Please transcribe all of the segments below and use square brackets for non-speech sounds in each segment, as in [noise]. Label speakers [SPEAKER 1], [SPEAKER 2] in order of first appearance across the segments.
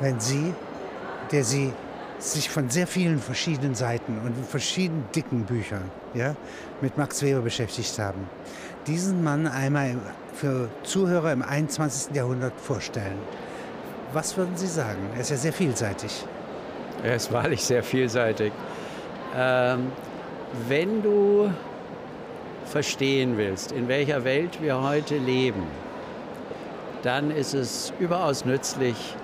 [SPEAKER 1] wenn Sie, der Sie sich von sehr vielen verschiedenen Seiten und verschiedenen dicken Büchern ja, mit Max Weber beschäftigt haben, diesen Mann einmal für Zuhörer im 21. Jahrhundert vorstellen. Was würden Sie sagen? Er ist ja sehr vielseitig.
[SPEAKER 2] Er ist wahrlich sehr vielseitig. Ähm, wenn du verstehen willst, in welcher Welt wir heute leben, dann ist es überaus nützlich,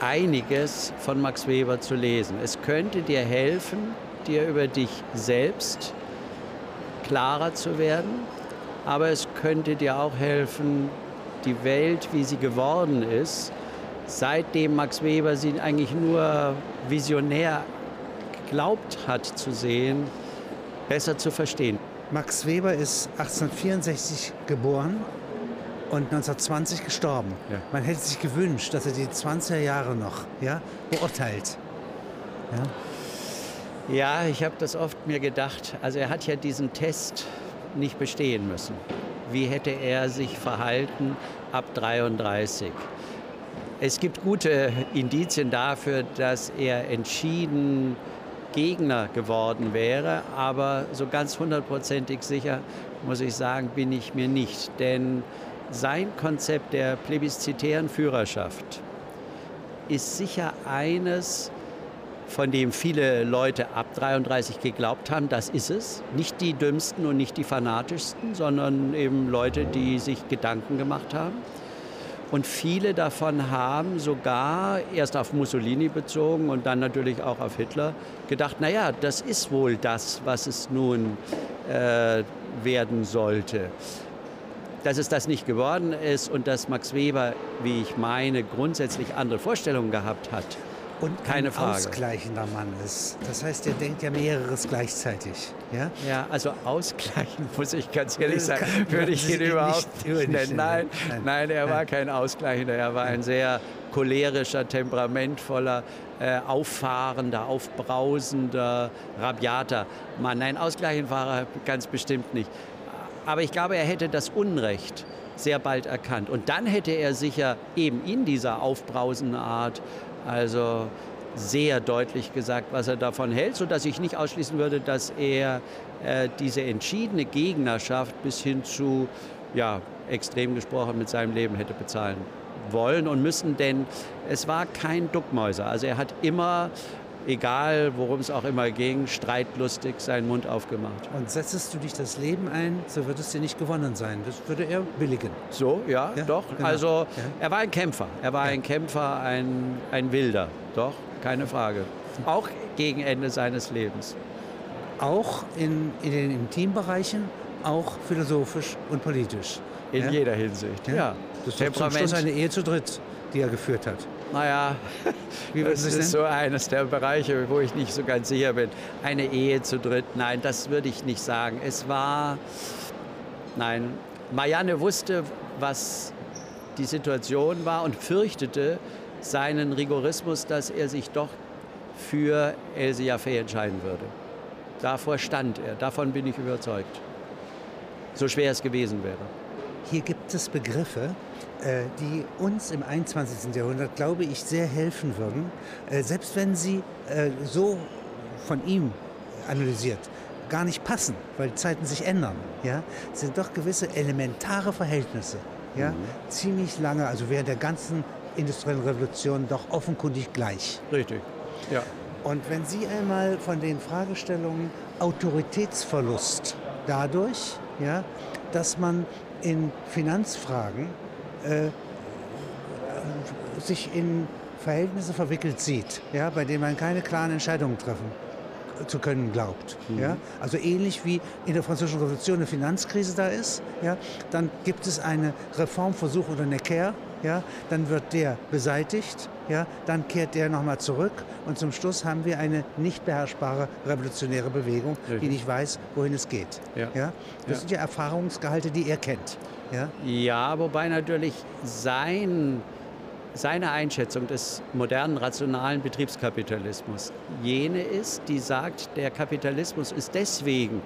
[SPEAKER 2] einiges von Max Weber zu lesen. Es könnte dir helfen, dir über dich selbst klarer zu werden, aber es könnte dir auch helfen, die Welt, wie sie geworden ist, seitdem Max Weber sie eigentlich nur visionär geglaubt hat zu sehen, besser zu verstehen.
[SPEAKER 1] Max Weber ist 1864 geboren und 1920 gestorben. Ja. Man hätte sich gewünscht, dass er die 20er Jahre noch ja, beurteilt.
[SPEAKER 2] Ja, ja ich habe das oft mir gedacht. Also er hat ja diesen Test nicht bestehen müssen. Wie hätte er sich verhalten ab 33? Es gibt gute Indizien dafür, dass er entschieden Gegner geworden wäre, aber so ganz hundertprozentig sicher, muss ich sagen, bin ich mir nicht. Denn sein Konzept der plebiszitären Führerschaft ist sicher eines, von dem viele Leute ab 33 geglaubt haben, das ist es. Nicht die dümmsten und nicht die fanatischsten, sondern eben Leute, die sich Gedanken gemacht haben. Und viele davon haben sogar erst auf Mussolini bezogen und dann natürlich auch auf Hitler gedacht, naja, das ist wohl das, was es nun äh, werden sollte. Dass es das nicht geworden ist und dass Max Weber, wie ich meine, grundsätzlich andere Vorstellungen gehabt hat,
[SPEAKER 1] und Keine ein Frage. ausgleichender Mann ist. Das heißt, er denkt ja mehreres gleichzeitig. Ja,
[SPEAKER 2] ja also ausgleichen, [laughs] muss ich ganz [laughs] ehrlich sagen, würde ich [laughs] ihn überhaupt nicht nennen. Nein, nein, nein, er war kein Ausgleichender. Er war ein sehr cholerischer, temperamentvoller, äh, auffahrender, aufbrausender, rabiater Mann. Nein, ausgleichend war er ganz bestimmt nicht. Aber ich glaube, er hätte das Unrecht sehr bald erkannt. Und dann hätte er sicher eben in dieser aufbrausenden Art also sehr deutlich gesagt, was er davon hält, sodass ich nicht ausschließen würde, dass er äh, diese entschiedene Gegnerschaft bis hin zu, ja, extrem gesprochen, mit seinem Leben hätte bezahlen wollen und müssen, denn es war kein Duckmäuser. Also er hat immer egal worum es auch immer ging, streitlustig seinen Mund aufgemacht.
[SPEAKER 1] Und setzest du dich das Leben ein, so wird es dir nicht gewonnen sein. Das würde er billigen.
[SPEAKER 2] So, ja, ja doch. Genau. Also ja. er war ein Kämpfer. Er war ja. ein Kämpfer, ein, ein Wilder. Doch, keine Frage. Auch gegen Ende seines Lebens.
[SPEAKER 1] Auch in, in den Intimbereichen, auch philosophisch und politisch.
[SPEAKER 2] In jeder Hinsicht, ja.
[SPEAKER 1] Das ist zum Schluss eine Ehe zu dritt, die er geführt hat.
[SPEAKER 2] Naja, [laughs] das ist so eines der Bereiche, wo ich nicht so ganz sicher bin. Eine Ehe zu dritt, nein, das würde ich nicht sagen. Es war, nein, Marianne wusste, was die Situation war und fürchtete seinen Rigorismus, dass er sich doch für Else Jaffe entscheiden würde. Davor stand er, davon bin ich überzeugt. So schwer es gewesen wäre.
[SPEAKER 1] Hier gibt es Begriffe, äh, die uns im 21. Jahrhundert, glaube ich, sehr helfen würden, äh, selbst wenn sie äh, so von ihm analysiert gar nicht passen, weil die Zeiten sich ändern, ja, sind doch gewisse elementare Verhältnisse, ja, mhm. ziemlich lange, also während der ganzen industriellen Revolution doch offenkundig gleich.
[SPEAKER 2] Richtig, ja.
[SPEAKER 1] Und wenn Sie einmal von den Fragestellungen Autoritätsverlust dadurch, ja, dass man in Finanzfragen äh, sich in Verhältnisse verwickelt sieht, ja, bei denen man keine klaren Entscheidungen treffen zu können glaubt. Mhm. Ja? Also ähnlich wie in der Französischen Revolution eine Finanzkrise da ist, ja? dann gibt es einen Reformversuch oder Necker, ja? dann wird der beseitigt, ja? dann kehrt der nochmal zurück und zum Schluss haben wir eine nicht beherrschbare revolutionäre Bewegung, mhm. die nicht weiß, wohin es geht. Ja. Ja? Das ja. sind ja Erfahrungsgehalte, die er kennt.
[SPEAKER 2] Ja, ja wobei natürlich sein, seine Einschätzung des modernen rationalen Betriebskapitalismus jene ist, die sagt, der Kapitalismus ist deswegen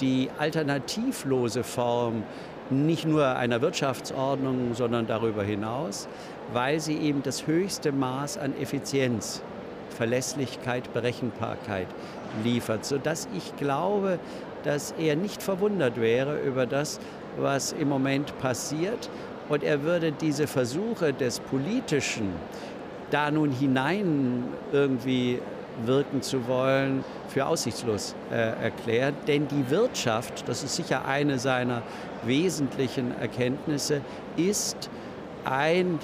[SPEAKER 2] die alternativlose Form nicht nur einer Wirtschaftsordnung, sondern darüber hinaus, weil sie eben das höchste Maß an Effizienz, Verlässlichkeit, Berechenbarkeit liefert, sodass ich glaube, dass er nicht verwundert wäre über das, was im Moment passiert. Und er würde diese Versuche des Politischen, da nun hinein irgendwie wirken zu wollen, für aussichtslos äh, erklären. Denn die Wirtschaft, das ist sicher eine seiner wesentlichen Erkenntnisse, ist ein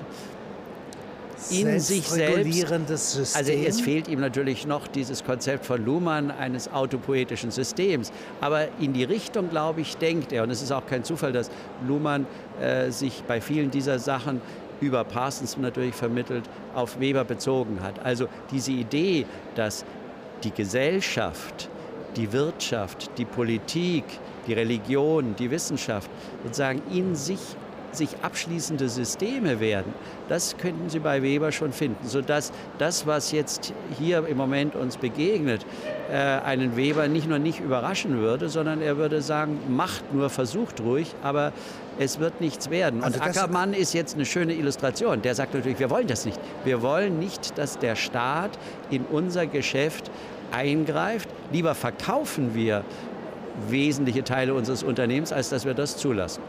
[SPEAKER 2] in sich selbst.
[SPEAKER 1] System.
[SPEAKER 2] Also es fehlt ihm natürlich noch dieses Konzept von Luhmann eines autopoetischen Systems. Aber in die Richtung, glaube ich, denkt er. Und es ist auch kein Zufall, dass Luhmann äh, sich bei vielen dieser Sachen über Parsons natürlich vermittelt, auf Weber bezogen hat. Also diese Idee, dass die Gesellschaft, die Wirtschaft, die Politik, die Religion, die Wissenschaft sozusagen in sich sich abschließende Systeme werden, das könnten Sie bei Weber schon finden, sodass das, was jetzt hier im Moment uns begegnet, äh, einen Weber nicht nur nicht überraschen würde, sondern er würde sagen, macht nur, versucht ruhig, aber es wird nichts werden. Und also Ackermann ist jetzt eine schöne Illustration. Der sagt natürlich, wir wollen das nicht. Wir wollen nicht, dass der Staat in unser Geschäft eingreift. Lieber verkaufen wir wesentliche Teile unseres Unternehmens, als dass wir das zulassen.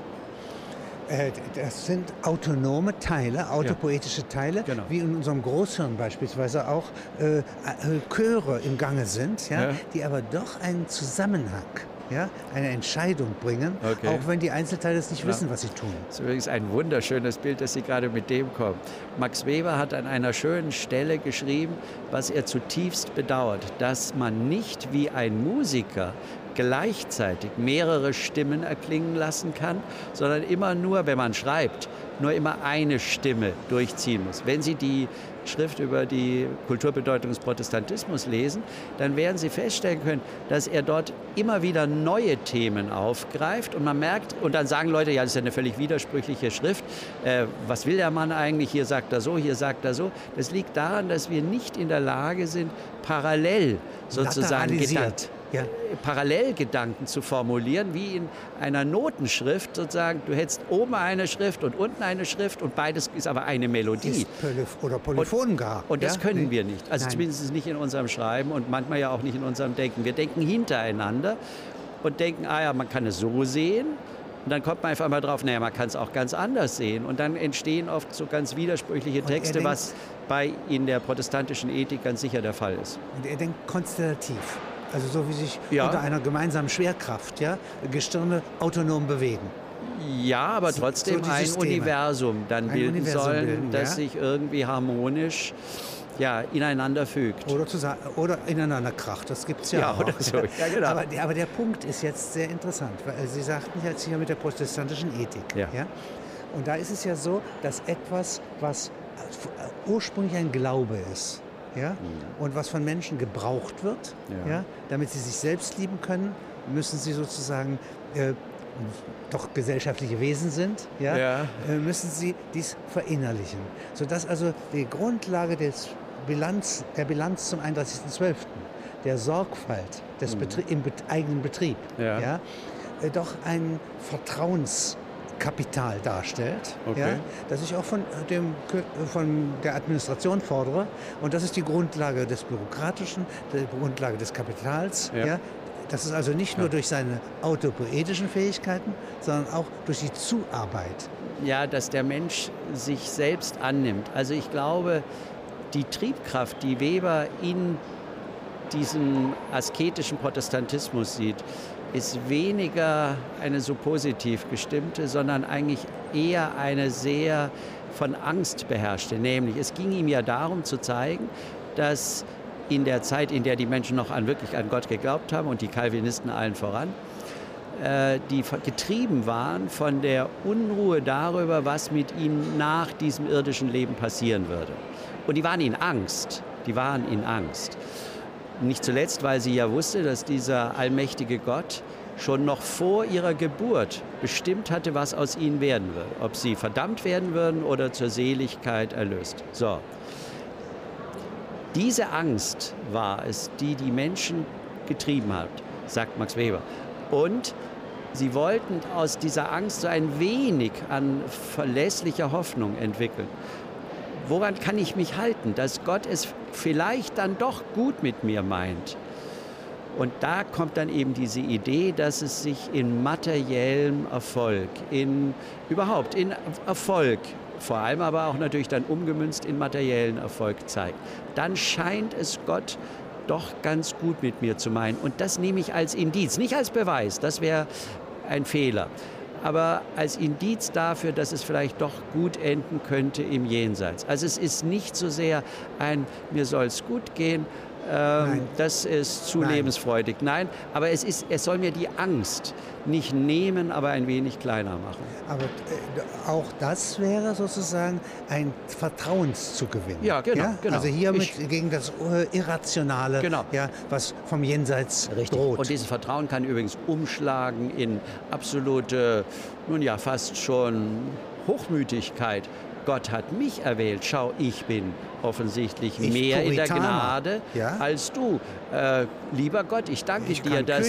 [SPEAKER 1] Äh, das sind autonome Teile, autopoetische Teile, genau. wie in unserem Großhirn beispielsweise auch äh, äh, Chöre im Gange sind, ja, ja, die aber doch einen Zusammenhang ja, eine Entscheidung bringen, okay. auch wenn die Einzelteile es nicht ja. wissen, was sie tun.
[SPEAKER 2] Das ist übrigens ein wunderschönes Bild, dass Sie gerade mit dem kommen. Max Weber hat an einer schönen Stelle geschrieben, was er zutiefst bedauert, dass man nicht wie ein Musiker gleichzeitig mehrere Stimmen erklingen lassen kann, sondern immer nur, wenn man schreibt, nur immer eine Stimme durchziehen muss. Wenn Sie die Schrift über die Kulturbedeutung des Protestantismus lesen, dann werden Sie feststellen können, dass er dort immer wieder neue Themen aufgreift und man merkt, und dann sagen Leute, ja, das ist ja eine völlig widersprüchliche Schrift, äh, was will der Mann eigentlich, hier sagt er so, hier sagt er so. Das liegt daran, dass wir nicht in der Lage sind, parallel sozusagen gedacht ja. Parallelgedanken zu formulieren, wie in einer Notenschrift sozusagen. Du hättest oben eine Schrift und unten eine Schrift und beides ist aber eine Melodie.
[SPEAKER 1] oder Polyphon gar.
[SPEAKER 2] Und das ja? können wir nicht. Also Nein. zumindest nicht in unserem Schreiben und manchmal ja auch nicht in unserem Denken. Wir denken hintereinander und denken, ah ja, man kann es so sehen. Und dann kommt man einfach mal drauf, naja, man kann es auch ganz anders sehen. Und dann entstehen oft so ganz widersprüchliche Texte, was bei in der protestantischen Ethik ganz sicher der Fall ist.
[SPEAKER 1] Und er denkt konstellativ. Also so wie sich ja. unter einer gemeinsamen Schwerkraft ja, Gestirne autonom bewegen.
[SPEAKER 2] Ja, aber trotzdem so ein Universum dann ein bilden Universum sollen, bilden, das ja? sich irgendwie harmonisch ja, ineinander fügt.
[SPEAKER 1] Oder, zu, oder ineinander kracht, das gibt es ja, ja, auch. Oder so. ja, [laughs] genau. aber, aber, der Punkt ist jetzt sehr interessant, weil Sie sagten jetzt hier mit der protestantischen Ethik. Ja. ja. Und da ist es ja so, dass etwas, was ursprünglich ein Glaube ist, ja? Mhm. und was von Menschen gebraucht wird, ja. ja. damit sie sich selbst lieben können, müssen sie sozusagen äh, doch gesellschaftliche Wesen sind, ja, ja. Äh, müssen sie dies verinnerlichen. Sodass also die Grundlage des Bilanz, der Bilanz zum 31.12., der Sorgfalt des mhm. Betrie im eigenen Betrieb, ja. ja äh, doch ein Vertrauens Kapital darstellt, okay. ja, das ich auch von, dem, von der Administration fordere. Und das ist die Grundlage des Bürokratischen, die Grundlage des Kapitals. Ja. ja. Das ist also nicht nur ja. durch seine autopoetischen Fähigkeiten, sondern auch durch die Zuarbeit.
[SPEAKER 2] Ja, dass der Mensch sich selbst annimmt. Also ich glaube, die Triebkraft, die Weber in diesem asketischen Protestantismus sieht, ist weniger eine so positiv gestimmte, sondern eigentlich eher eine sehr von Angst beherrschte. Nämlich, es ging ihm ja darum zu zeigen, dass in der Zeit, in der die Menschen noch an, wirklich an Gott geglaubt haben und die Calvinisten allen voran, äh, die getrieben waren von der Unruhe darüber, was mit ihnen nach diesem irdischen Leben passieren würde. Und die waren in Angst. Die waren in Angst. Nicht zuletzt, weil sie ja wusste, dass dieser allmächtige Gott schon noch vor ihrer Geburt bestimmt hatte, was aus ihnen werden würde. Ob sie verdammt werden würden oder zur Seligkeit erlöst. So. Diese Angst war es, die die Menschen getrieben hat, sagt Max Weber. Und Sie wollten aus dieser Angst so ein wenig an verlässlicher Hoffnung entwickeln. Woran kann ich mich halten, dass Gott es vielleicht dann doch gut mit mir meint? Und da kommt dann eben diese Idee, dass es sich in materiellem Erfolg, in überhaupt in Erfolg, vor allem aber auch natürlich dann umgemünzt in materiellen Erfolg zeigt. Dann scheint es Gott doch ganz gut mit mir zu meinen. Und das nehme ich als Indiz, nicht als Beweis, das wäre ein Fehler, aber als Indiz dafür, dass es vielleicht doch gut enden könnte im Jenseits. Also es ist nicht so sehr ein, mir soll es gut gehen, ähm, das ist zu Nein. lebensfreudig. Nein, aber es, ist, es soll mir die Angst nicht nehmen, aber ein wenig kleiner machen.
[SPEAKER 1] Aber äh, auch das wäre sozusagen ein Vertrauenszugewinn.
[SPEAKER 2] Ja, genau.
[SPEAKER 1] Ja?
[SPEAKER 2] genau.
[SPEAKER 1] Also hier mit, gegen das äh, Irrationale,
[SPEAKER 2] genau.
[SPEAKER 1] ja, was vom Jenseits Richtig. droht.
[SPEAKER 2] Und dieses Vertrauen kann übrigens umschlagen in absolute, nun ja, fast schon Hochmütigkeit. Gott hat mich erwählt. Schau, ich bin offensichtlich ich mehr Puritana. in der Gnade ja? als du. Äh, lieber Gott, ich danke
[SPEAKER 1] ich
[SPEAKER 2] dir, dass,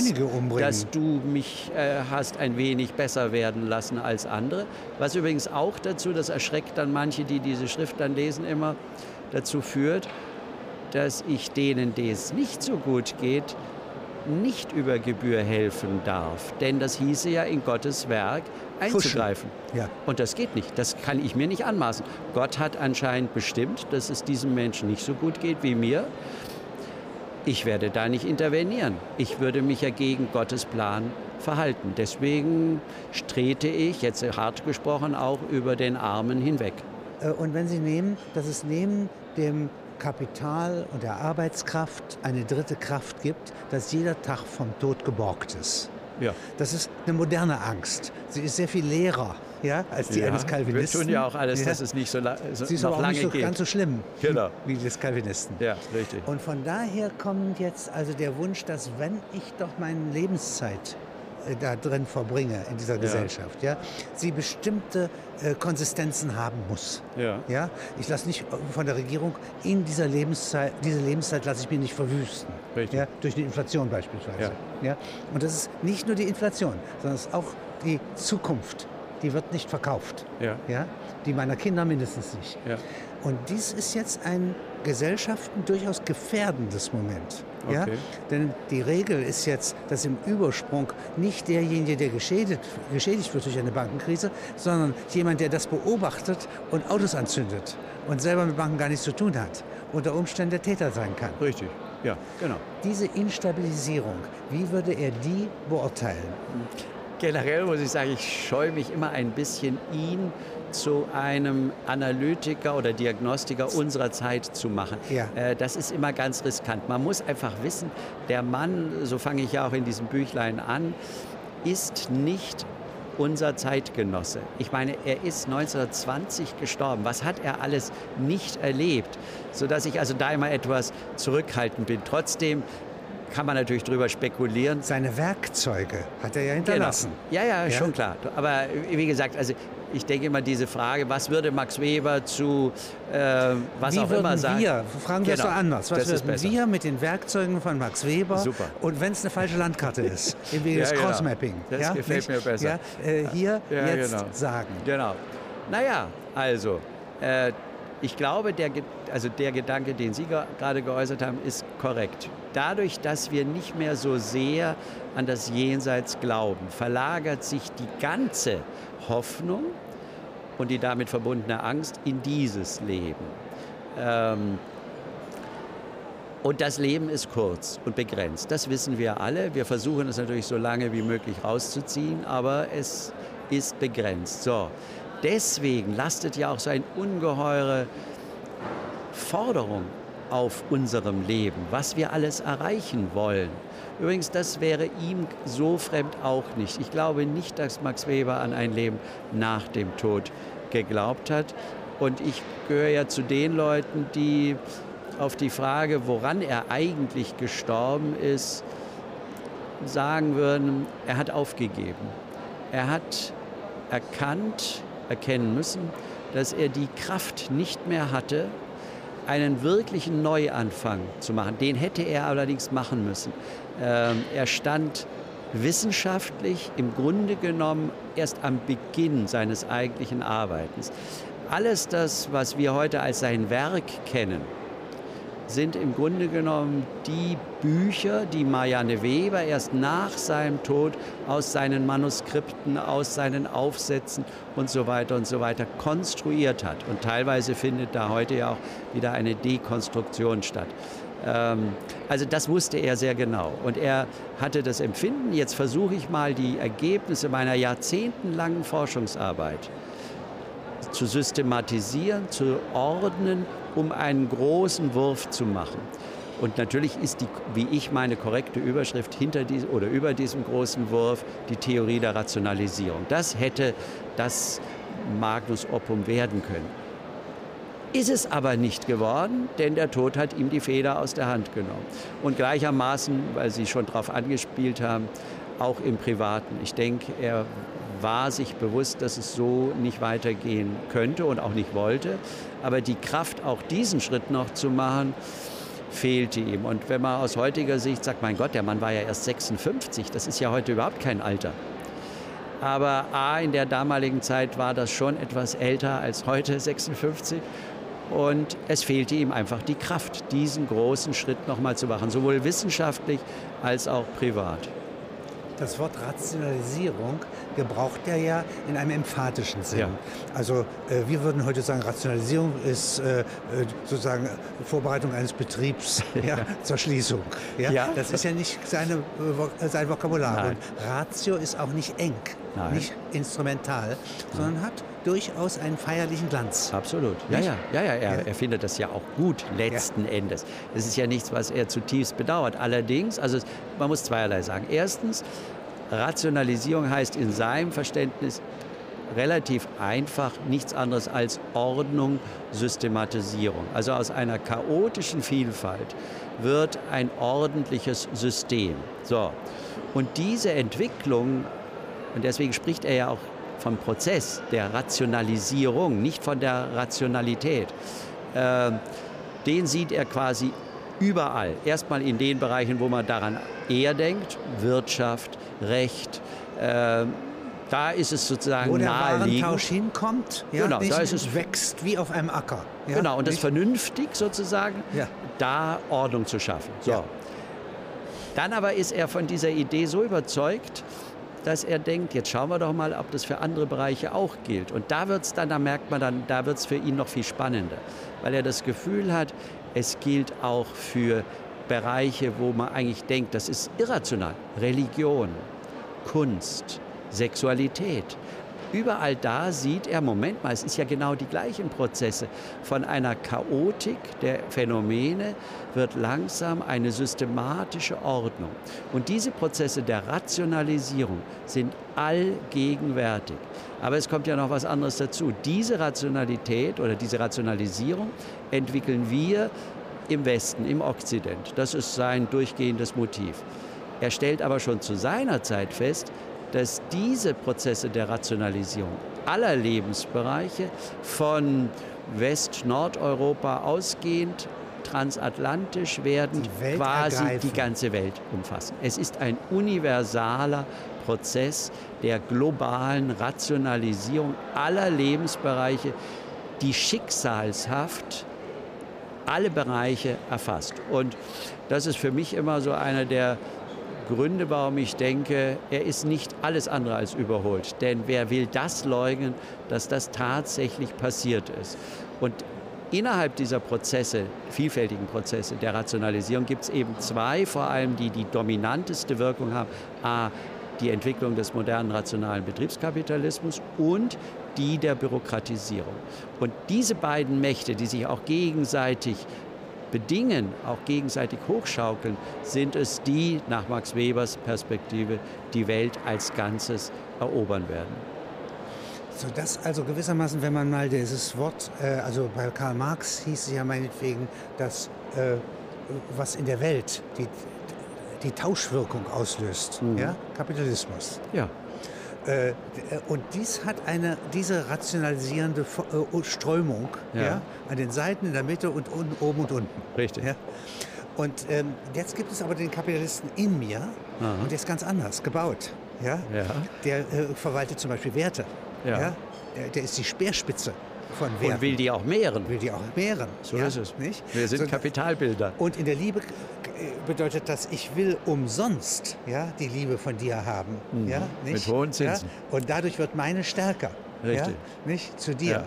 [SPEAKER 2] dass, du mich äh, hast ein wenig besser werden lassen als andere. Was übrigens auch dazu, das erschreckt dann manche, die diese Schrift dann lesen, immer dazu führt, dass ich denen, denen es nicht so gut geht, nicht über Gebühr helfen darf. Denn das hieße ja in Gottes Werk einzugreifen. Ja. Und das geht nicht. Das kann ich mir nicht anmaßen. Gott hat anscheinend bestimmt, dass es diesem Menschen nicht so gut geht wie mir. Ich werde da nicht intervenieren. Ich würde mich ja gegen Gottes Plan verhalten. Deswegen trete ich, jetzt hart gesprochen, auch über den Armen hinweg.
[SPEAKER 1] Äh, und wenn Sie nehmen, dass es neben dem Kapital und der Arbeitskraft eine dritte Kraft gibt, dass jeder Tag vom Tod geborgt ist. Ja. Das ist eine moderne Angst. Sie ist sehr viel leerer ja, als die ja, eines Calvinisten.
[SPEAKER 2] Wir tun ja auch alles, ja. dass es nicht so, la so
[SPEAKER 1] Sie ist noch aber auch lange nicht so ganz so schlimm
[SPEAKER 2] genau.
[SPEAKER 1] wie, des Calvinisten.
[SPEAKER 2] Ja, richtig.
[SPEAKER 1] Und von daher kommt jetzt also der Wunsch, dass wenn ich doch meine Lebenszeit äh, da drin verbringe in dieser ja. Gesellschaft, ja, sie bestimmte äh, Konsistenzen haben muss. Ja. Ja? Ich lasse nicht von der Regierung in dieser Lebenszeit, diese Lebenszeit lasse ich mir nicht verwüsten. Richtig. Ja? Durch die Inflation beispielsweise. Ja. Ja? Und das ist nicht nur die Inflation, sondern es ist auch die Zukunft. Die wird nicht verkauft. Ja. Ja? Die meiner Kinder mindestens nicht. Ja. Und dies ist jetzt ein Gesellschaften durchaus gefährdendes Moment. Okay. Ja? Denn die Regel ist jetzt, dass im Übersprung nicht derjenige, der geschädigt, geschädigt wird durch eine Bankenkrise, sondern jemand, der das beobachtet und Autos anzündet und selber mit Banken gar nichts zu tun hat, unter Umständen der Täter sein kann.
[SPEAKER 2] Richtig, ja, genau.
[SPEAKER 1] Diese Instabilisierung, wie würde er die beurteilen?
[SPEAKER 2] Generell muss ich sagen, ich scheue mich immer ein bisschen, ihn zu einem Analytiker oder Diagnostiker unserer Zeit zu machen. Ja. Äh, das ist immer ganz riskant. Man muss einfach wissen, der Mann, so fange ich ja auch in diesem Büchlein an, ist nicht unser Zeitgenosse. Ich meine, er ist 1920 gestorben. Was hat er alles nicht erlebt? Sodass ich also da immer etwas zurückhaltend bin. Trotzdem kann man natürlich darüber spekulieren.
[SPEAKER 1] Seine Werkzeuge hat er ja hinterlassen.
[SPEAKER 2] Genau. Ja, ja, ja, schon klar. Aber wie gesagt, also ich denke immer diese Frage, was würde Max Weber zu äh, was
[SPEAKER 1] Wie
[SPEAKER 2] auch immer sagen?
[SPEAKER 1] wir, fragen wir genau. es so anders, was das würden wir mit den Werkzeugen von Max Weber Super. und wenn es eine falsche Landkarte ist, [laughs] im Wege des ja, genau. Crossmapping.
[SPEAKER 2] Das ja, gefällt nicht? mir besser.
[SPEAKER 1] Ja, äh, hier jetzt
[SPEAKER 2] genau.
[SPEAKER 1] sagen.
[SPEAKER 2] Genau. Naja, also, äh, ich glaube, der, also der Gedanke, den Sie gerade geäußert haben, ist korrekt. Dadurch, dass wir nicht mehr so sehr an das Jenseits glauben, verlagert sich die ganze Hoffnung und die damit verbundene Angst in dieses Leben. Ähm, und das Leben ist kurz und begrenzt. Das wissen wir alle. Wir versuchen es natürlich so lange wie möglich rauszuziehen, aber es ist begrenzt. So, deswegen lastet ja auch so eine ungeheure Forderung auf unserem Leben, was wir alles erreichen wollen. Übrigens, das wäre ihm so fremd auch nicht. Ich glaube nicht, dass Max Weber an ein Leben nach dem Tod geglaubt hat. Und ich gehöre ja zu den Leuten, die auf die Frage, woran er eigentlich gestorben ist, sagen würden, er hat aufgegeben. Er hat erkannt, erkennen müssen, dass er die Kraft nicht mehr hatte, einen wirklichen Neuanfang zu machen. Den hätte er allerdings machen müssen. Ähm, er stand wissenschaftlich im Grunde genommen erst am Beginn seines eigentlichen Arbeitens. Alles das, was wir heute als sein Werk kennen, sind im Grunde genommen die Bücher, die Marianne Weber erst nach seinem Tod aus seinen Manuskripten, aus seinen Aufsätzen und so weiter und so weiter konstruiert hat. Und teilweise findet da heute ja auch wieder eine Dekonstruktion statt. Ähm, also das wusste er sehr genau. Und er hatte das Empfinden, jetzt versuche ich mal die Ergebnisse meiner jahrzehntelangen Forschungsarbeit zu systematisieren, zu ordnen, um einen großen Wurf zu machen. Und natürlich ist die, wie ich meine, korrekte Überschrift hinter diesem oder über diesem großen Wurf die Theorie der Rationalisierung. Das hätte das Magnus Opum werden können. Ist es aber nicht geworden, denn der Tod hat ihm die Feder aus der Hand genommen. Und gleichermaßen, weil Sie schon darauf angespielt haben, auch im Privaten. Ich denke, er war sich bewusst, dass es so nicht weitergehen könnte und auch nicht wollte. Aber die Kraft, auch diesen Schritt noch zu machen, fehlte ihm. Und wenn man aus heutiger Sicht sagt, mein Gott, der Mann war ja erst 56, das ist ja heute überhaupt kein Alter. Aber A, in der damaligen Zeit war das schon etwas älter als heute 56. Und es fehlte ihm einfach die Kraft, diesen großen Schritt nochmal zu machen, sowohl wissenschaftlich als auch privat.
[SPEAKER 1] Das Wort Rationalisierung gebraucht er ja in einem emphatischen Sinn. Ja. Also äh, wir würden heute sagen, Rationalisierung ist äh, äh sozusagen Vorbereitung eines Betriebs [laughs] ja, zur Schließung. Ja? Das ist ja nicht seine, äh, sein Vokabular. Nein. Und Ratio ist auch nicht eng, Nein. nicht instrumental, sondern hat durchaus einen feierlichen Glanz.
[SPEAKER 2] Absolut. Ja, ja, ja, ja. Er, er, findet das ja auch gut, letzten ja. Endes. Es ist ja nichts, was er zutiefst bedauert. Allerdings, also man muss zweierlei sagen. Erstens, Rationalisierung heißt in seinem Verständnis relativ einfach nichts anderes als Ordnung, Systematisierung. Also aus einer chaotischen Vielfalt wird ein ordentliches System. So. Und diese Entwicklung, und deswegen spricht er ja auch vom Prozess der Rationalisierung, nicht von der Rationalität, äh, den sieht er quasi überall. Erstmal in den Bereichen, wo man daran eher denkt, Wirtschaft, Recht. Äh, da ist es sozusagen
[SPEAKER 1] Wo der
[SPEAKER 2] naheliegend.
[SPEAKER 1] Warentausch hinkommt, ja,
[SPEAKER 2] genau,
[SPEAKER 1] da ist es wächst wie auf einem Acker.
[SPEAKER 2] Ja, genau, und nicht? das vernünftig sozusagen, ja. da Ordnung zu schaffen. So. Dann aber ist er von dieser Idee so überzeugt, dass er denkt, jetzt schauen wir doch mal, ob das für andere Bereiche auch gilt. Und da wird es dann, da merkt man dann, da wird es für ihn noch viel spannender, weil er das Gefühl hat, es gilt auch für Bereiche, wo man eigentlich denkt, das ist irrational. Religion, Kunst, Sexualität. Überall da sieht er, Moment mal, es ist ja genau die gleichen Prozesse. Von einer Chaotik der Phänomene wird langsam eine systematische Ordnung. Und diese Prozesse der Rationalisierung sind allgegenwärtig. Aber es kommt ja noch was anderes dazu. Diese Rationalität oder diese Rationalisierung entwickeln wir im Westen, im Okzident. Das ist sein durchgehendes Motiv. Er stellt aber schon zu seiner Zeit fest, dass diese Prozesse der Rationalisierung aller Lebensbereiche von West-Nordeuropa ausgehend transatlantisch werden, die quasi ergreifen. die ganze Welt umfassen. Es ist ein universaler Prozess der globalen Rationalisierung aller Lebensbereiche, die schicksalshaft alle Bereiche erfasst. Und das ist für mich immer so einer der Gründe, warum ich denke, er ist nicht alles andere als überholt. Denn wer will das leugnen, dass das tatsächlich passiert ist? Und innerhalb dieser Prozesse, vielfältigen Prozesse der Rationalisierung, gibt es eben zwei, vor allem die die dominanteste Wirkung haben. A, die Entwicklung des modernen rationalen Betriebskapitalismus und die der Bürokratisierung. Und diese beiden Mächte, die sich auch gegenseitig bedingen, auch gegenseitig hochschaukeln, sind es die, nach Max Webers Perspektive, die Welt als Ganzes erobern werden.
[SPEAKER 1] So das also gewissermaßen, wenn man mal dieses Wort, äh, also bei Karl Marx hieß es ja meinetwegen, dass äh, was in der Welt die, die Tauschwirkung auslöst, mhm. ja? Kapitalismus.
[SPEAKER 2] Ja.
[SPEAKER 1] Äh, und dies hat eine, diese rationalisierende äh, Strömung ja. ja. an den Seiten, in der Mitte und unten, oben und unten.
[SPEAKER 2] Richtig.
[SPEAKER 1] Ja. Und ähm, jetzt gibt es aber den Kapitalisten in mir Aha. und der ist ganz anders gebaut. Ja? ja. Der äh, verwaltet zum Beispiel Werte. Ja. ja? Der, der ist die Speerspitze von Werten.
[SPEAKER 2] Und will die auch mehren.
[SPEAKER 1] Will die auch mehren.
[SPEAKER 2] So ja, ist es. Nicht? Wir sind so, Kapitalbilder.
[SPEAKER 1] Und in der Liebe bedeutet das, ich will umsonst ja, die Liebe von dir haben. Mhm. Ja,
[SPEAKER 2] nicht? Mit hohen Zinsen.
[SPEAKER 1] Ja? Und dadurch wird meine stärker. Richtig. Ja, nicht zu dir. Ja.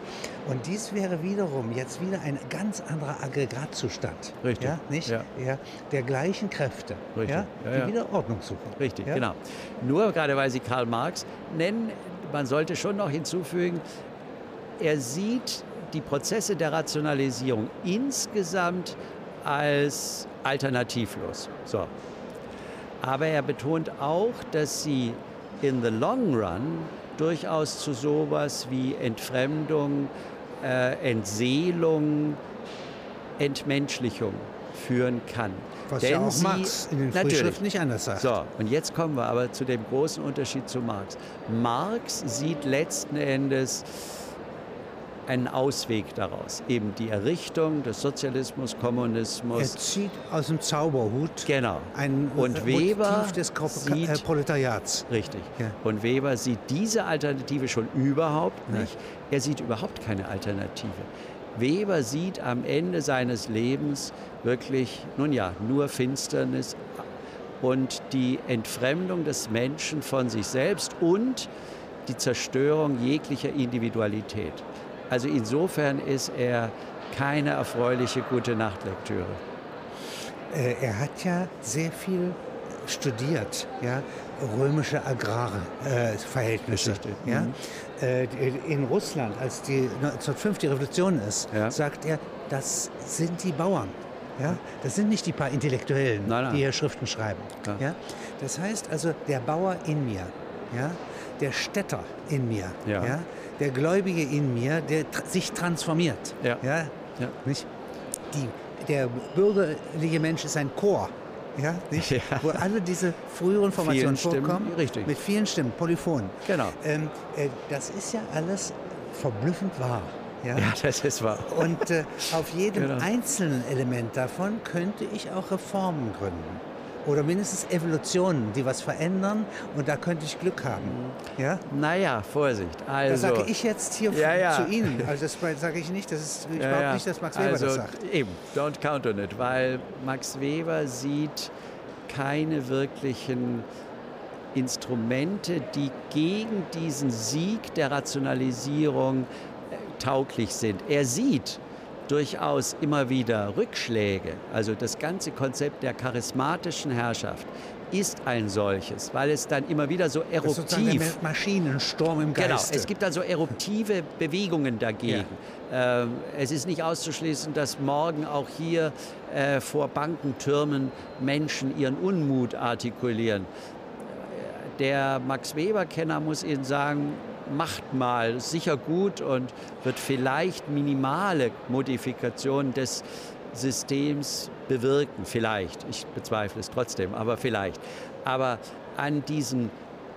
[SPEAKER 1] Und dies wäre wiederum jetzt wieder ein ganz anderer Aggregatzustand.
[SPEAKER 2] Richtig.
[SPEAKER 1] Ja, nicht? Ja. Ja, der gleichen Kräfte, Richtig. Ja, die wieder Ordnung suchen.
[SPEAKER 2] Richtig, genau. Nur gerade weil Sie Karl Marx nennen, man sollte schon noch hinzufügen, er sieht die Prozesse der Rationalisierung insgesamt als alternativlos. So. Aber er betont auch, dass sie in the long run durchaus zu sowas wie Entfremdung, äh, Entseelung, Entmenschlichung führen kann.
[SPEAKER 1] Was Denn ja auch sie, Marx in den Frühschriften nicht anders sagt.
[SPEAKER 2] So, und jetzt kommen wir aber zu dem großen Unterschied zu Marx. Marx sieht letzten Endes einen Ausweg daraus. Eben die Errichtung des Sozialismus, Kommunismus.
[SPEAKER 1] Er zieht aus dem Zauberhut
[SPEAKER 2] genau.
[SPEAKER 1] ein und Weber des Ko sieht, äh, Proletariats.
[SPEAKER 2] Richtig. Ja. Und Weber sieht diese Alternative schon überhaupt nicht. Nein. Er sieht überhaupt keine Alternative. Weber sieht am Ende seines Lebens wirklich, nun ja, nur Finsternis und die Entfremdung des Menschen von sich selbst und die Zerstörung jeglicher Individualität. Also insofern ist er keine erfreuliche gute Nachtlektüre.
[SPEAKER 1] Äh, er hat ja sehr viel studiert, ja, römische Agrarverhältnisse. Äh, ja? Mhm. Äh, in Russland, als die 1905 die Revolution ist, ja. sagt er, das sind die Bauern. Ja? Das sind nicht die paar Intellektuellen, nein, nein. die hier Schriften schreiben. Ja. ja. Das heißt also, der Bauer in mir, ja? der Städter in mir, ja. Ja? der Gläubige in mir, der sich transformiert. Ja. Ja? ja. Nicht? Die, der bürgerliche Mensch ist ein Chor. Ja, nicht? Ja. Wo alle diese früheren Formationen vorkommen.
[SPEAKER 2] Richtig.
[SPEAKER 1] Mit vielen Stimmen, Polyphon.
[SPEAKER 2] Genau.
[SPEAKER 1] Ähm, äh, das ist ja alles verblüffend wahr. Ja,
[SPEAKER 2] ja das ist wahr.
[SPEAKER 1] Und äh, auf jedem genau. einzelnen Element davon könnte ich auch Reformen gründen oder mindestens Evolutionen, die was verändern und da könnte ich Glück haben. Ja?
[SPEAKER 2] Naja, Vorsicht. Also,
[SPEAKER 1] das sage ich jetzt hier ja, ja. zu Ihnen. Also das sage ich nicht, das ist, ich ja, behaupte nicht, dass Max Weber
[SPEAKER 2] also,
[SPEAKER 1] das sagt.
[SPEAKER 2] Eben, don't count on it, weil Max Weber sieht keine wirklichen Instrumente, die gegen diesen Sieg der Rationalisierung äh, tauglich sind. Er sieht, durchaus immer wieder Rückschläge. Also das ganze Konzept der charismatischen Herrschaft ist ein solches, weil es dann immer wieder so eruptiv... Das ist
[SPEAKER 1] der Maschinensturm im
[SPEAKER 2] Geiste. Genau, es gibt also eruptive Bewegungen dagegen. Ja. Ähm, es ist nicht auszuschließen, dass morgen auch hier äh, vor Bankentürmen Menschen ihren Unmut artikulieren. Der Max Weber-Kenner muss Ihnen sagen, macht mal, sicher gut und wird vielleicht minimale Modifikationen des Systems bewirken. Vielleicht. Ich bezweifle es trotzdem, aber vielleicht. Aber an diesen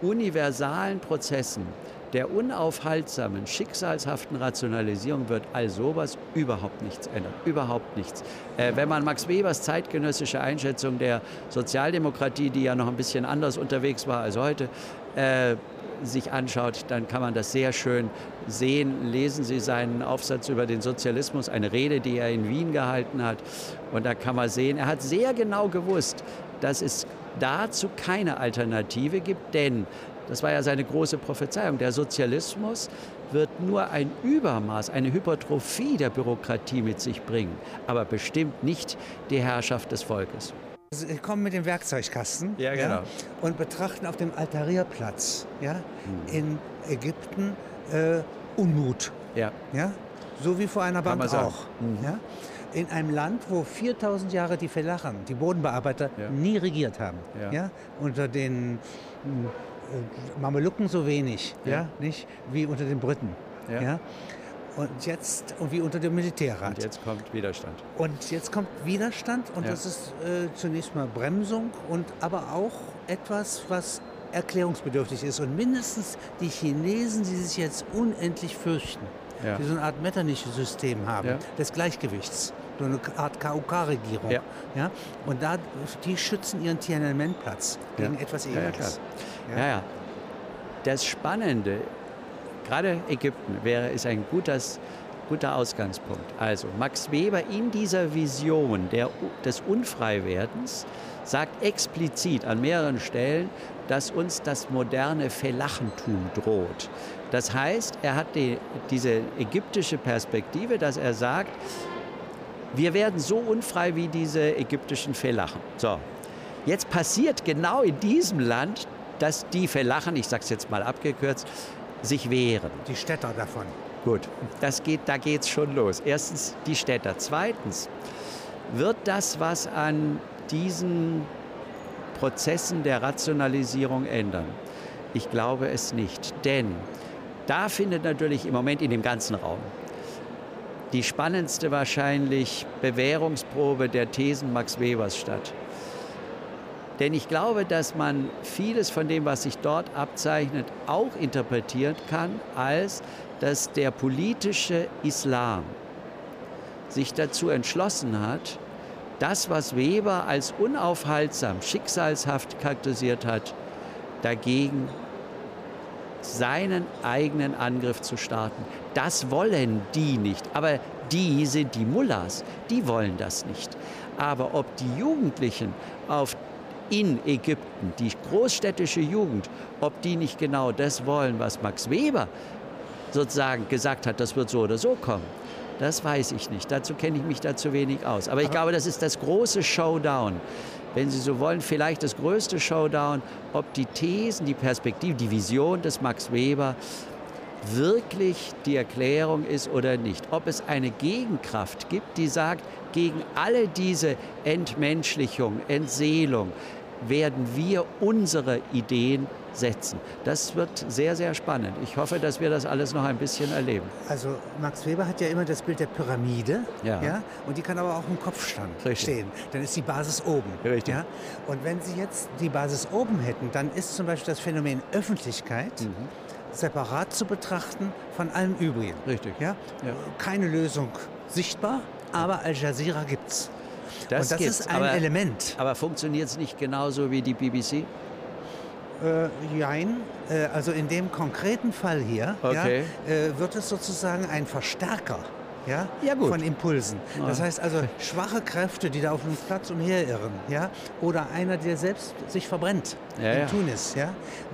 [SPEAKER 2] universalen Prozessen der unaufhaltsamen, schicksalshaften Rationalisierung wird all sowas überhaupt nichts ändern. Überhaupt nichts. Äh, wenn man Max Webers zeitgenössische Einschätzung der Sozialdemokratie, die ja noch ein bisschen anders unterwegs war als heute, äh, sich anschaut, dann kann man das sehr schön sehen. Lesen Sie seinen Aufsatz über den Sozialismus, eine Rede, die er in Wien gehalten hat. Und da kann man sehen, er hat sehr genau gewusst, dass es dazu keine Alternative gibt, denn das war ja seine große Prophezeiung. Der Sozialismus wird nur ein Übermaß, eine Hypertrophie der Bürokratie mit sich bringen, aber bestimmt nicht die Herrschaft des Volkes.
[SPEAKER 1] Sie also, kommen mit dem Werkzeugkasten
[SPEAKER 2] ja, genau. ja,
[SPEAKER 1] und betrachten auf dem Altarierplatz ja, mhm. in Ägypten äh, Unmut.
[SPEAKER 2] Ja.
[SPEAKER 1] Ja? So wie vor einer Bank auch. Mhm. Ja? In einem Land, wo 4000 Jahre die Felachen, die Bodenbearbeiter, ja. nie regiert haben. Ja. ja? Unter den äh, Mamelucken so wenig, ja. nicht wie unter den Briten. Ja? Und jetzt, und wie unter dem Militärrat.
[SPEAKER 2] Und jetzt kommt Widerstand.
[SPEAKER 1] Und jetzt kommt Widerstand und ja. das ist äh, zunächst mal Bremsung und aber auch etwas, was erklärungsbedürftig ist. Und mindestens die Chinesen, die sich jetzt unendlich fürchten,
[SPEAKER 2] Ja.
[SPEAKER 1] die so eine Art Metternich-System haben,
[SPEAKER 2] Ja.
[SPEAKER 1] des Gleichgewichts, so eine Art KUK-Regierung.
[SPEAKER 2] Ja.
[SPEAKER 1] Ja. Und da, die schützen ihren Tiananmen-Platz gegen etwas Ähnliches.
[SPEAKER 2] Ja, ja. Das Spannende, gerade Ägypten, wäre, ist ein gutes, guter Ausgangspunkt. Also Max Weber in dieser Vision der, des Unfreiwerdens sagt explizit an mehreren Stellen, dass uns das moderne Verlachentum droht. Das heißt, er hat die, diese ägyptische Perspektive, dass er sagt, wir werden so unfrei wie diese ägyptischen Felachen. So, jetzt passiert genau in diesem Land, dass die Felachen, ich sage es jetzt mal abgekürzt, sich wehren.
[SPEAKER 1] Die Städter davon.
[SPEAKER 2] Gut, das geht, da geht es schon los. Erstens die Städter. Zweitens wird das, was an diesen Prozessen der Rationalisierung ändern? Ich glaube es nicht. Denn da findet natürlich im Moment in dem ganzen Raum die spannendste wahrscheinlich Bewährungsprobe der Thesen Max Webers statt. Denn ich glaube, dass man vieles von dem, was sich dort abzeichnet, auch interpretieren kann, als dass der politische Islam sich dazu entschlossen hat, das, was Weber als unaufhaltsam, schicksalshaft charakterisiert hat, dagegen seinen eigenen Angriff zu starten. Das wollen die nicht. Aber die sind die Mullahs, die wollen das nicht. Aber ob die Jugendlichen auf in Ägypten, die großstädtische Jugend, ob die nicht genau das wollen, was Max Weber sozusagen gesagt hat, das wird so oder so kommen, das weiß ich nicht. Dazu kenne ich mich da zu wenig aus. Aber ich glaube, das ist das große Showdown. Wenn Sie so wollen, vielleicht das größte Showdown, ob die Thesen, die Perspektive, die Vision des Max Weber wirklich die Erklärung ist oder nicht. Ob es eine Gegenkraft gibt, die sagt, gegen alle diese Entmenschlichung, Entseelung werden wir unsere Ideen setzen. Das wird sehr, sehr spannend. Ich hoffe, dass wir das alles noch ein bisschen erleben.
[SPEAKER 1] Also Max Weber hat ja immer das Bild der Pyramide,
[SPEAKER 2] Ja.
[SPEAKER 1] und die kann aber auch im Kopfstand
[SPEAKER 2] Richtig.
[SPEAKER 1] stehen. Dann ist die Basis oben.
[SPEAKER 2] Richtig.
[SPEAKER 1] Ja? Und wenn Sie jetzt die Basis oben hätten, dann ist zum Beispiel das Phänomen Öffentlichkeit
[SPEAKER 2] Mhm.
[SPEAKER 1] Separat zu betrachten von allem Übrigen.
[SPEAKER 2] Richtig.
[SPEAKER 1] Ja?
[SPEAKER 2] Ja.
[SPEAKER 1] Keine Lösung sichtbar, aber Al Jazeera gibt's.
[SPEAKER 2] Das
[SPEAKER 1] und das
[SPEAKER 2] gibt's,
[SPEAKER 1] ist ein
[SPEAKER 2] aber,
[SPEAKER 1] Element.
[SPEAKER 2] Aber funktioniert es nicht genauso wie die BBC?
[SPEAKER 1] Äh, jein. Äh, also in dem konkreten Fall hier
[SPEAKER 2] Okay.
[SPEAKER 1] ja, äh, wird es sozusagen ein Verstärker ja,
[SPEAKER 2] Ja, gut.
[SPEAKER 1] von Impulsen. Das
[SPEAKER 2] Ja.
[SPEAKER 1] heißt also schwache Kräfte, die da auf dem Platz umherirren, ja, oder einer, der selbst sich verbrennt
[SPEAKER 2] Ja,
[SPEAKER 1] in
[SPEAKER 2] ja.
[SPEAKER 1] Tunis, ja,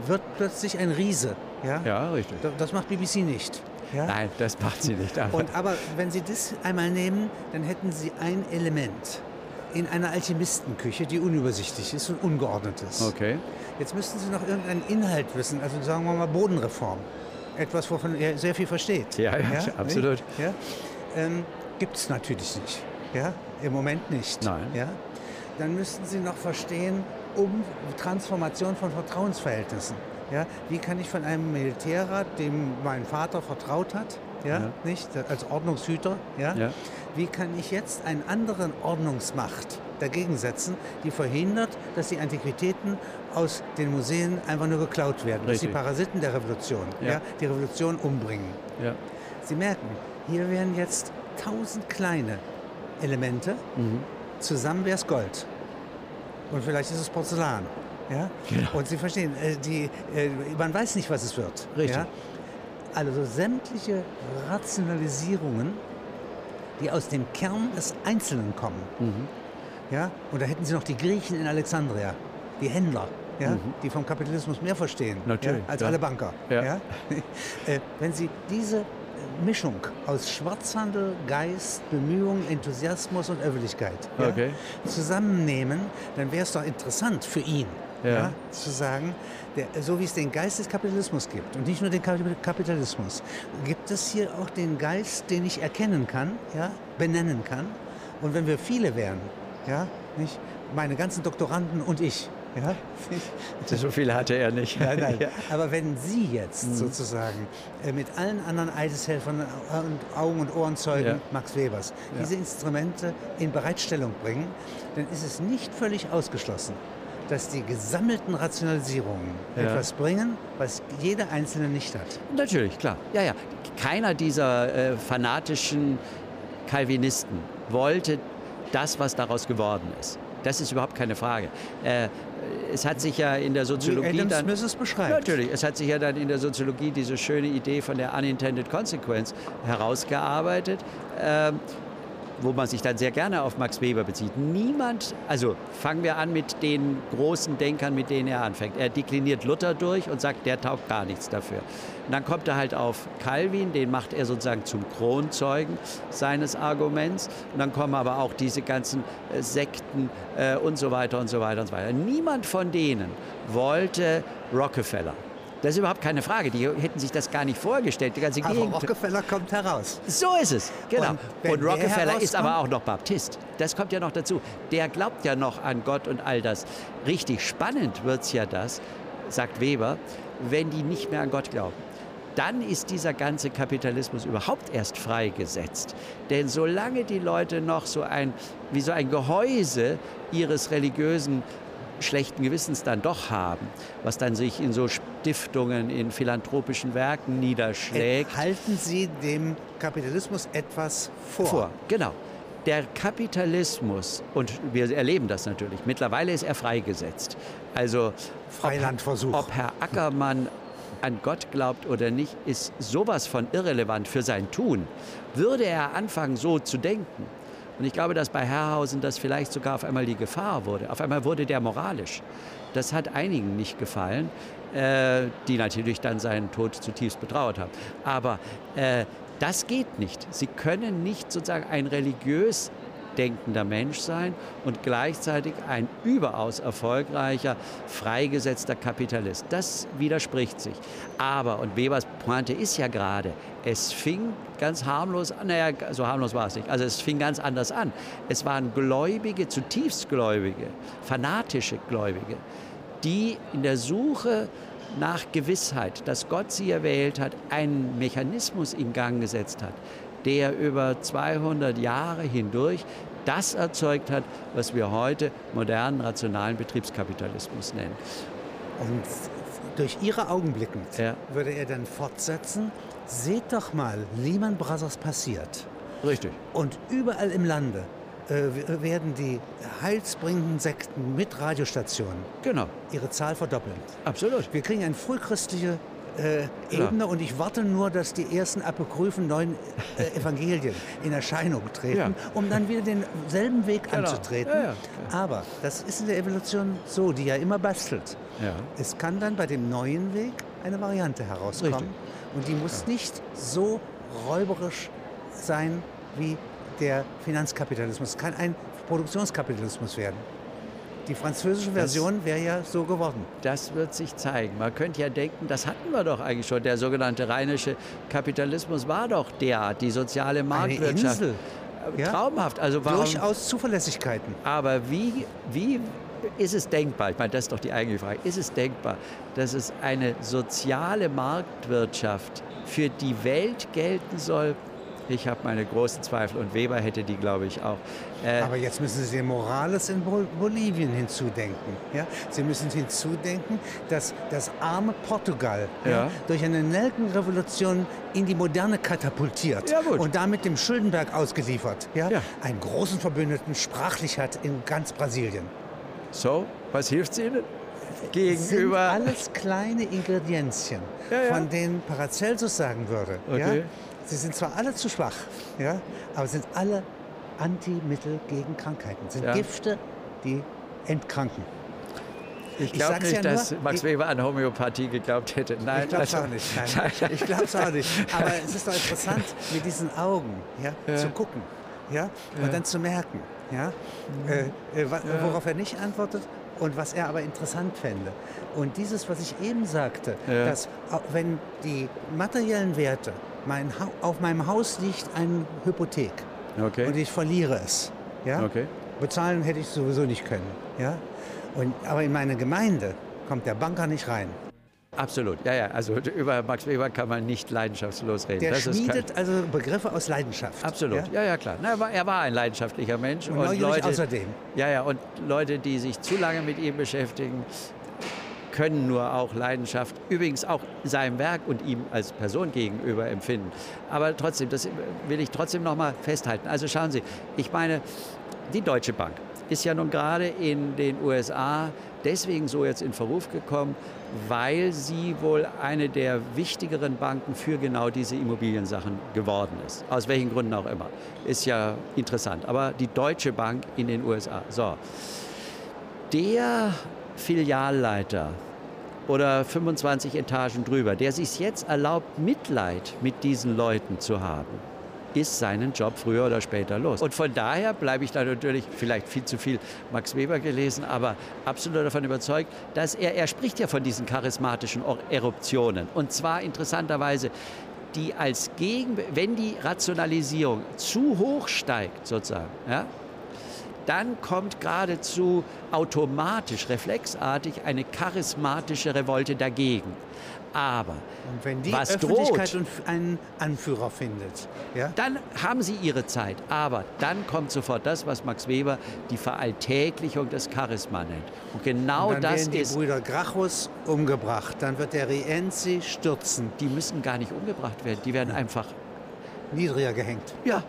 [SPEAKER 1] wird plötzlich ein Riese. Ja?
[SPEAKER 2] Ja, richtig.
[SPEAKER 1] Da- Das macht BBC nicht. Ja?
[SPEAKER 2] Nein, das macht sie nicht. Aber
[SPEAKER 1] Und aber wenn Sie das einmal nehmen, dann hätten Sie ein Element in einer Alchemistenküche, die unübersichtlich ist und ungeordnet ist.
[SPEAKER 2] okay.
[SPEAKER 1] Jetzt müssten Sie noch irgendeinen Inhalt wissen, also sagen wir mal Bodenreform. Etwas, wovon er sehr viel versteht.
[SPEAKER 2] Ja, ja, [laughs] absolut.
[SPEAKER 1] nicht? Ja? Ähm, Gibt es natürlich nicht. Ja? Im Moment nicht.
[SPEAKER 2] Nein.
[SPEAKER 1] Ja? Dann müssten Sie noch verstehen, um Transformation von Vertrauensverhältnissen. Ja? Wie kann ich von einem Militärrat, dem mein Vater vertraut hat, ja?
[SPEAKER 2] Ja.
[SPEAKER 1] Nicht? als Ordnungshüter, ja?
[SPEAKER 2] Ja.
[SPEAKER 1] wie kann ich jetzt einen anderen Ordnungsmacht dagegen setzen, die verhindert, dass die Antiquitäten aus den Museen einfach nur geklaut werden, dass die
[SPEAKER 2] Richtig.
[SPEAKER 1] Parasiten der Revolution
[SPEAKER 2] Ja.
[SPEAKER 1] ja. die Revolution umbringen.
[SPEAKER 2] Ja.
[SPEAKER 1] Sie merken, hier wären jetzt tausend kleine Elemente,
[SPEAKER 2] Mhm.
[SPEAKER 1] zusammen wäre es Gold. Und vielleicht ist es Porzellan. Ja?
[SPEAKER 2] Genau.
[SPEAKER 1] Und Sie verstehen, äh, die, äh, man weiß nicht, was es wird.
[SPEAKER 2] Richtig.
[SPEAKER 1] Ja? Also sämtliche Rationalisierungen, die aus dem Kern des Einzelnen kommen.
[SPEAKER 2] Mhm.
[SPEAKER 1] Ja? Und da hätten Sie noch die Griechen in Alexandria, die Händler, ja?
[SPEAKER 2] Mhm.
[SPEAKER 1] die vom Kapitalismus mehr verstehen ja? als
[SPEAKER 2] ja.
[SPEAKER 1] alle Banker.
[SPEAKER 2] Ja. [laughs]
[SPEAKER 1] Äh, Wenn Sie diese Mischung aus Schwarzhandel, Geist, Bemühung, Enthusiasmus und Öffentlichkeit ja,
[SPEAKER 2] Okay.
[SPEAKER 1] zusammennehmen, dann wäre es doch interessant für ihn,
[SPEAKER 2] Ja.
[SPEAKER 1] ja. zu sagen, der, so wie es den Geist des Kapitalismus gibt und nicht nur den Kap- Kapitalismus, gibt es hier auch den Geist, den ich erkennen kann, ja, benennen kann. Und wenn wir viele wären, ja, nicht, meine ganzen Doktoranden und ich, ja, [laughs]
[SPEAKER 2] So viele hatte er nicht.
[SPEAKER 1] Nein, nein.
[SPEAKER 2] Ja.
[SPEAKER 1] Aber wenn Sie jetzt sozusagen äh, mit allen anderen Eideshelfern und Augen- und Ohrenzeugen
[SPEAKER 2] Ja.
[SPEAKER 1] Max Webers diese Instrumente in Bereitstellung bringen, dann ist es nicht völlig ausgeschlossen, dass die gesammelten Rationalisierungen
[SPEAKER 2] Ja.
[SPEAKER 1] etwas bringen, was jeder Einzelne nicht hat.
[SPEAKER 2] Natürlich, klar. Ja, ja. Keiner dieser äh, fanatischen Calvinisten wollte das, was daraus geworden ist. Das ist überhaupt keine Frage. Äh, es hat sich ja in der Soziologie
[SPEAKER 1] Adam
[SPEAKER 2] dann...
[SPEAKER 1] Smith es beschreibt.
[SPEAKER 2] Natürlich, es hat sich ja dann in der Soziologie diese schöne Idee von der Unintended Consequence herausgearbeitet, ähm, wo man sich dann sehr gerne auf Max Weber bezieht. Niemand, also fangen wir an mit den großen Denkern, mit denen er anfängt. Er dekliniert Luther durch und sagt, der taugt gar nichts dafür. Und dann kommt er halt auf Calvin, den macht er sozusagen zum Kronzeugen seines Arguments. Und dann kommen aber auch diese ganzen äh, Sekten äh, und so weiter und so weiter und so weiter. Niemand von denen wollte Rockefeller. Das ist überhaupt keine Frage. Die hätten sich das gar nicht vorgestellt. Die ganze
[SPEAKER 1] Aber
[SPEAKER 2] Gegend.
[SPEAKER 1] Rockefeller kommt heraus.
[SPEAKER 2] So ist es, genau.
[SPEAKER 1] Und
[SPEAKER 2] Und, Rockefeller ist aber auch noch Baptist. Das kommt ja noch dazu. Der glaubt ja noch an Gott und all das. Richtig spannend wird es ja das, sagt Weber, wenn die nicht mehr an Gott glauben. Dann ist dieser ganze Kapitalismus überhaupt erst freigesetzt. Denn solange die Leute noch so ein, wie so ein Gehäuse ihres religiösen schlechten Gewissens dann doch haben, was dann sich in so Stiftungen, in philanthropischen Werken niederschlägt.
[SPEAKER 1] Halten Sie dem Kapitalismus etwas vor.
[SPEAKER 2] vor. Genau. Der Kapitalismus, und wir erleben das natürlich, mittlerweile ist er freigesetzt. Also
[SPEAKER 1] Freilandversuch.
[SPEAKER 2] ob, ob Herr Ackermann an Gott glaubt oder nicht, ist sowas von irrelevant für sein Tun. Würde er anfangen, so zu denken, und ich glaube, dass bei Herrhausen das vielleicht sogar auf einmal die Gefahr wurde. Auf einmal wurde der moralisch. Das hat einigen nicht gefallen, äh, die natürlich dann seinen Tod zutiefst betrauert haben. Aber äh, das geht nicht. Sie können nicht sozusagen ein religiös denkender Mensch sein und gleichzeitig ein überaus erfolgreicher, freigesetzter Kapitalist. Das widerspricht sich. Aber, und Webers Pointe ist ja gerade, es fing ganz harmlos an, naja, so harmlos war es nicht, also es fing ganz anders an. Es waren Gläubige, zutiefst Gläubige, fanatische Gläubige, die in der Suche nach Gewissheit, dass Gott sie erwählt hat, einen Mechanismus in Gang gesetzt hat, der über 200 Jahre hindurch das erzeugt hat, was wir heute modernen, rationalen Betriebskapitalismus nennen.
[SPEAKER 1] Und durch Ihre Augen blickend
[SPEAKER 2] Ja.
[SPEAKER 1] würde er dann fortsetzen, seht doch mal, Lehman Brothers passiert.
[SPEAKER 2] Richtig.
[SPEAKER 1] Und überall im Lande äh, werden die heilsbringenden Sekten mit Radiostationen
[SPEAKER 2] Genau,
[SPEAKER 1] ihre Zahl verdoppeln.
[SPEAKER 2] absolut.
[SPEAKER 1] Wir kriegen eine frühchristliche äh, Ebene und ich warte nur, dass die ersten apokryphen neuen äh, [laughs] Evangelien in Erscheinung treten,
[SPEAKER 2] Ja.
[SPEAKER 1] um dann wieder denselben Weg
[SPEAKER 2] Genau.
[SPEAKER 1] anzutreten.
[SPEAKER 2] Ja, ja,
[SPEAKER 1] Aber das ist in der Evolution so, die ja immer bastelt. Es kann dann bei dem neuen Weg eine Variante herauskommen.
[SPEAKER 2] Richtig.
[SPEAKER 1] Und die muss nicht so räuberisch sein wie der Finanzkapitalismus. Es kann ein Produktionskapitalismus werden. Die französische Version wäre ja so geworden.
[SPEAKER 2] Das wird sich zeigen. Man könnte ja denken, das hatten wir doch eigentlich schon. Der sogenannte rheinische Kapitalismus war doch derart, die soziale
[SPEAKER 1] Eine
[SPEAKER 2] Marktwirtschaft.
[SPEAKER 1] Insel.
[SPEAKER 2] Äh,
[SPEAKER 1] Ja.
[SPEAKER 2] Traumhaft. Also warum,
[SPEAKER 1] Durchaus Zuverlässigkeiten.
[SPEAKER 2] Aber wie, wie ist es denkbar, ich meine, das ist doch die eigentliche Frage, ist es denkbar, dass es eine soziale Marktwirtschaft für die Welt gelten soll? Ich habe meine großen Zweifel und Weber hätte die, glaube ich, auch. Äh,
[SPEAKER 1] Aber jetzt müssen Sie Morales in Bol Bolivien hinzudenken. Ja? Sie müssen hinzudenken, dass das arme Portugal ja.
[SPEAKER 2] Ja.
[SPEAKER 1] durch eine Nelkenrevolution in die Moderne katapultiert
[SPEAKER 2] Ja,
[SPEAKER 1] und damit dem Schuldenberg ausgeliefert, ja? Einen großen Verbündeten sprachlich hat in ganz Brasilien.
[SPEAKER 2] so, was hilft Ihnen?
[SPEAKER 1] sind
[SPEAKER 2] Gegenüber.
[SPEAKER 1] alles kleine Ingredienzien,
[SPEAKER 2] Ja, ja.
[SPEAKER 1] von denen Paracelsus sagen würde. Ja? Sie sind zwar alle zu schwach, ja, aber sind alle Antimittel gegen Krankheiten, sind
[SPEAKER 2] Ja.
[SPEAKER 1] Gifte, die entkranken.
[SPEAKER 2] Ich glaube nicht,
[SPEAKER 1] ja nur,
[SPEAKER 2] dass Max
[SPEAKER 1] ich-
[SPEAKER 2] Weber an Homöopathie geglaubt hätte. Nein,
[SPEAKER 1] ich glaube es
[SPEAKER 2] also-
[SPEAKER 1] auch nicht. Nein, ich glaube es auch nicht. Aber es ist doch interessant, mit diesen Augen ja,
[SPEAKER 2] Ja.
[SPEAKER 1] zu gucken ja, und dann zu merken, ja, äh, äh, worauf er nicht antwortet und was er aber interessant fände. Und dieses, was ich eben sagte, dass wenn die materiellen Werte, mein auf meinem Haus liegt eine Hypothek
[SPEAKER 2] Okay.
[SPEAKER 1] und ich verliere es, ja,
[SPEAKER 2] Okay.
[SPEAKER 1] bezahlen hätte ich sowieso nicht können. Ja? Und, aber in meine Gemeinde kommt der Banker nicht rein.
[SPEAKER 2] Absolut, ja, ja. Also [laughs] über Max Weber kann man nicht leidenschaftslos reden.
[SPEAKER 1] Der
[SPEAKER 2] das
[SPEAKER 1] schmiedet also Begriffe aus Leidenschaft.
[SPEAKER 2] Absolut, ja, ja, ja klar. Na, er, war, er, war, ein leidenschaftlicher Mensch.
[SPEAKER 1] Und, und Leute, außerdem.
[SPEAKER 2] Ja, ja, und Leute, die sich zu lange mit ihm beschäftigen, können nur auch Leidenschaft, übrigens auch seinem Werk und ihm als Person gegenüber empfinden. Aber trotzdem, das will ich trotzdem noch mal festhalten. Also schauen Sie, ich meine, die Deutsche Bank ist ja nun gerade in den USA deswegen so jetzt in Verruf gekommen, weil sie wohl eine der wichtigeren Banken für genau diese Immobiliensachen geworden ist. Aus welchen Gründen auch immer. Ist ja interessant. Aber die Deutsche Bank in den USA. So. Der Filialleiter oder 25 Etagen drüber, der sich jetzt erlaubt, Mitleid mit diesen Leuten zu haben, ist seinen Job früher oder später los. Und von daher bleibe ich da natürlich vielleicht viel zu viel Max Weber gelesen, aber absolut davon überzeugt, dass er, er spricht ja von diesen charismatischen Eruptionen. Und zwar interessanterweise, die als Gegen, wenn die Rationalisierung zu hoch steigt, sozusagen, ja, dann kommt geradezu automatisch, reflexartig eine charismatische Revolte dagegen. Aber
[SPEAKER 1] und wenn die
[SPEAKER 2] was
[SPEAKER 1] Öffentlichkeit
[SPEAKER 2] droht,
[SPEAKER 1] einen Anführer findet, ja?
[SPEAKER 2] dann haben sie ihre Zeit. Aber dann kommt sofort das, was Max Weber die Veralltäglichung des Charisma nennt. Und genau
[SPEAKER 1] und dann
[SPEAKER 2] das
[SPEAKER 1] werden die
[SPEAKER 2] ist.
[SPEAKER 1] Brüder Gracchus umgebracht. Dann wird der Rienzi stürzen.
[SPEAKER 2] Die müssen gar nicht umgebracht werden. Die werden einfach
[SPEAKER 1] niedriger gehängt.
[SPEAKER 2] Ja,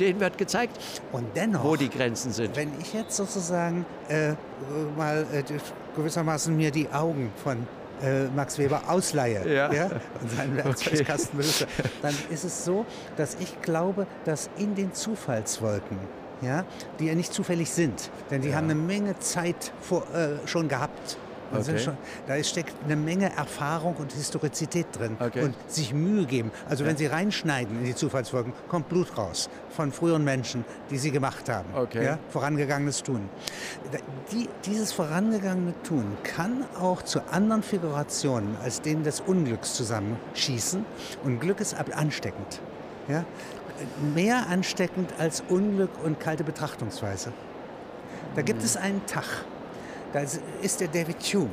[SPEAKER 2] denen wird gezeigt,
[SPEAKER 1] und dennoch,
[SPEAKER 2] wo die Grenzen sind.
[SPEAKER 1] Wenn ich jetzt sozusagen äh, mal äh, gewissermaßen mir die Augen von äh, Max Weber ausleihe
[SPEAKER 2] ja.
[SPEAKER 1] Ja, und seinen [laughs] Werkzeugkasten okay. dann ist es so, dass ich glaube, dass in den Zufallswolken, ja, die ja nicht zufällig sind, denn die ja. haben eine Menge Zeit vor, äh, schon gehabt, Okay. Schon, da steckt eine Menge Erfahrung und Historizität drin
[SPEAKER 2] okay.
[SPEAKER 1] und sich Mühe geben. Also ja. wenn Sie reinschneiden in die Zufallsfolgen, kommt Blut raus von früheren Menschen, die Sie gemacht haben.
[SPEAKER 2] Okay.
[SPEAKER 1] Ja? Vorangegangenes Tun. Die, dieses vorangegangene Tun kann auch zu anderen Figurationen als denen des Unglücks zusammenschießen. Und Glück ist ansteckend. Ja? Mehr ansteckend als Unglück und kalte Betrachtungsweise. Da gibt es einen Tag, da ist der David Hume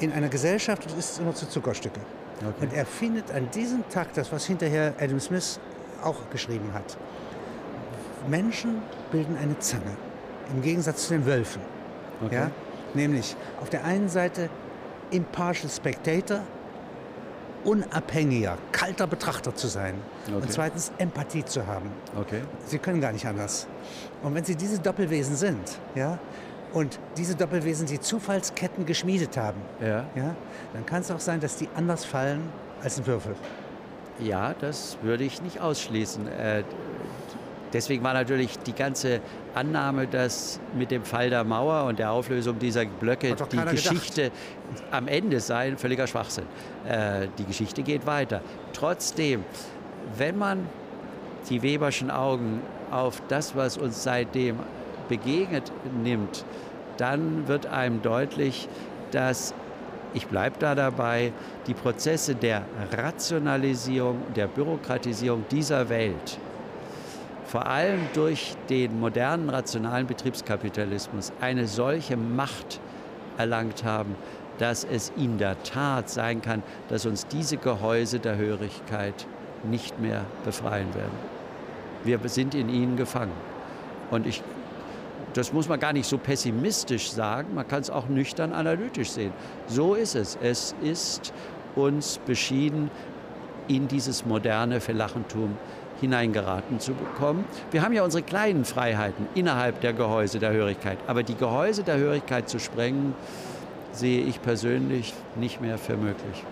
[SPEAKER 1] in einer Gesellschaft und isst immer zu Zuckerstücke. Okay. Und er findet an diesem Tag das, was hinterher Adam Smith auch geschrieben hat. Menschen bilden eine Zange, im Gegensatz zu den Wölfen. Okay. Ja? Nämlich auf der einen Seite impartial spectator, unabhängiger, kalter Betrachter zu sein. Okay. Und zweitens Empathie zu haben.
[SPEAKER 2] Okay.
[SPEAKER 1] Sie können gar nicht anders. Und wenn Sie diese Doppelwesen sind, ja, und diese Doppelwesen die Zufallsketten geschmiedet haben,
[SPEAKER 2] ja.
[SPEAKER 1] Ja, dann kann es auch sein, dass die anders fallen als ein Würfel.
[SPEAKER 2] Ja, das würde ich nicht ausschließen. Äh, deswegen war natürlich die ganze Annahme, dass mit dem Fall der Mauer und der Auflösung dieser Blöcke die Geschichte gedacht. am Ende sei, ein völliger Schwachsinn. Äh, die Geschichte geht weiter. Trotzdem, wenn man die Weberschen Augen auf das, was uns seitdem begegnet nimmt, dann wird einem deutlich, dass, ich bleibe da dabei, die Prozesse der Rationalisierung, der Bürokratisierung dieser Welt, vor allem durch den modernen rationalen Betriebskapitalismus, eine solche Macht erlangt haben, dass es in der Tat sein kann, dass uns diese Gehäuse der Hörigkeit nicht mehr befreien werden. Wir sind in ihnen gefangen. Und ich das muss man gar nicht so pessimistisch sagen, man kann es auch nüchtern analytisch sehen. So ist es. Es ist uns beschieden, in dieses moderne Verlachentum hineingeraten zu bekommen. Wir haben ja unsere kleinen Freiheiten innerhalb der Gehäuse der Hörigkeit, aber die Gehäuse der Hörigkeit zu sprengen, sehe ich persönlich nicht mehr für möglich.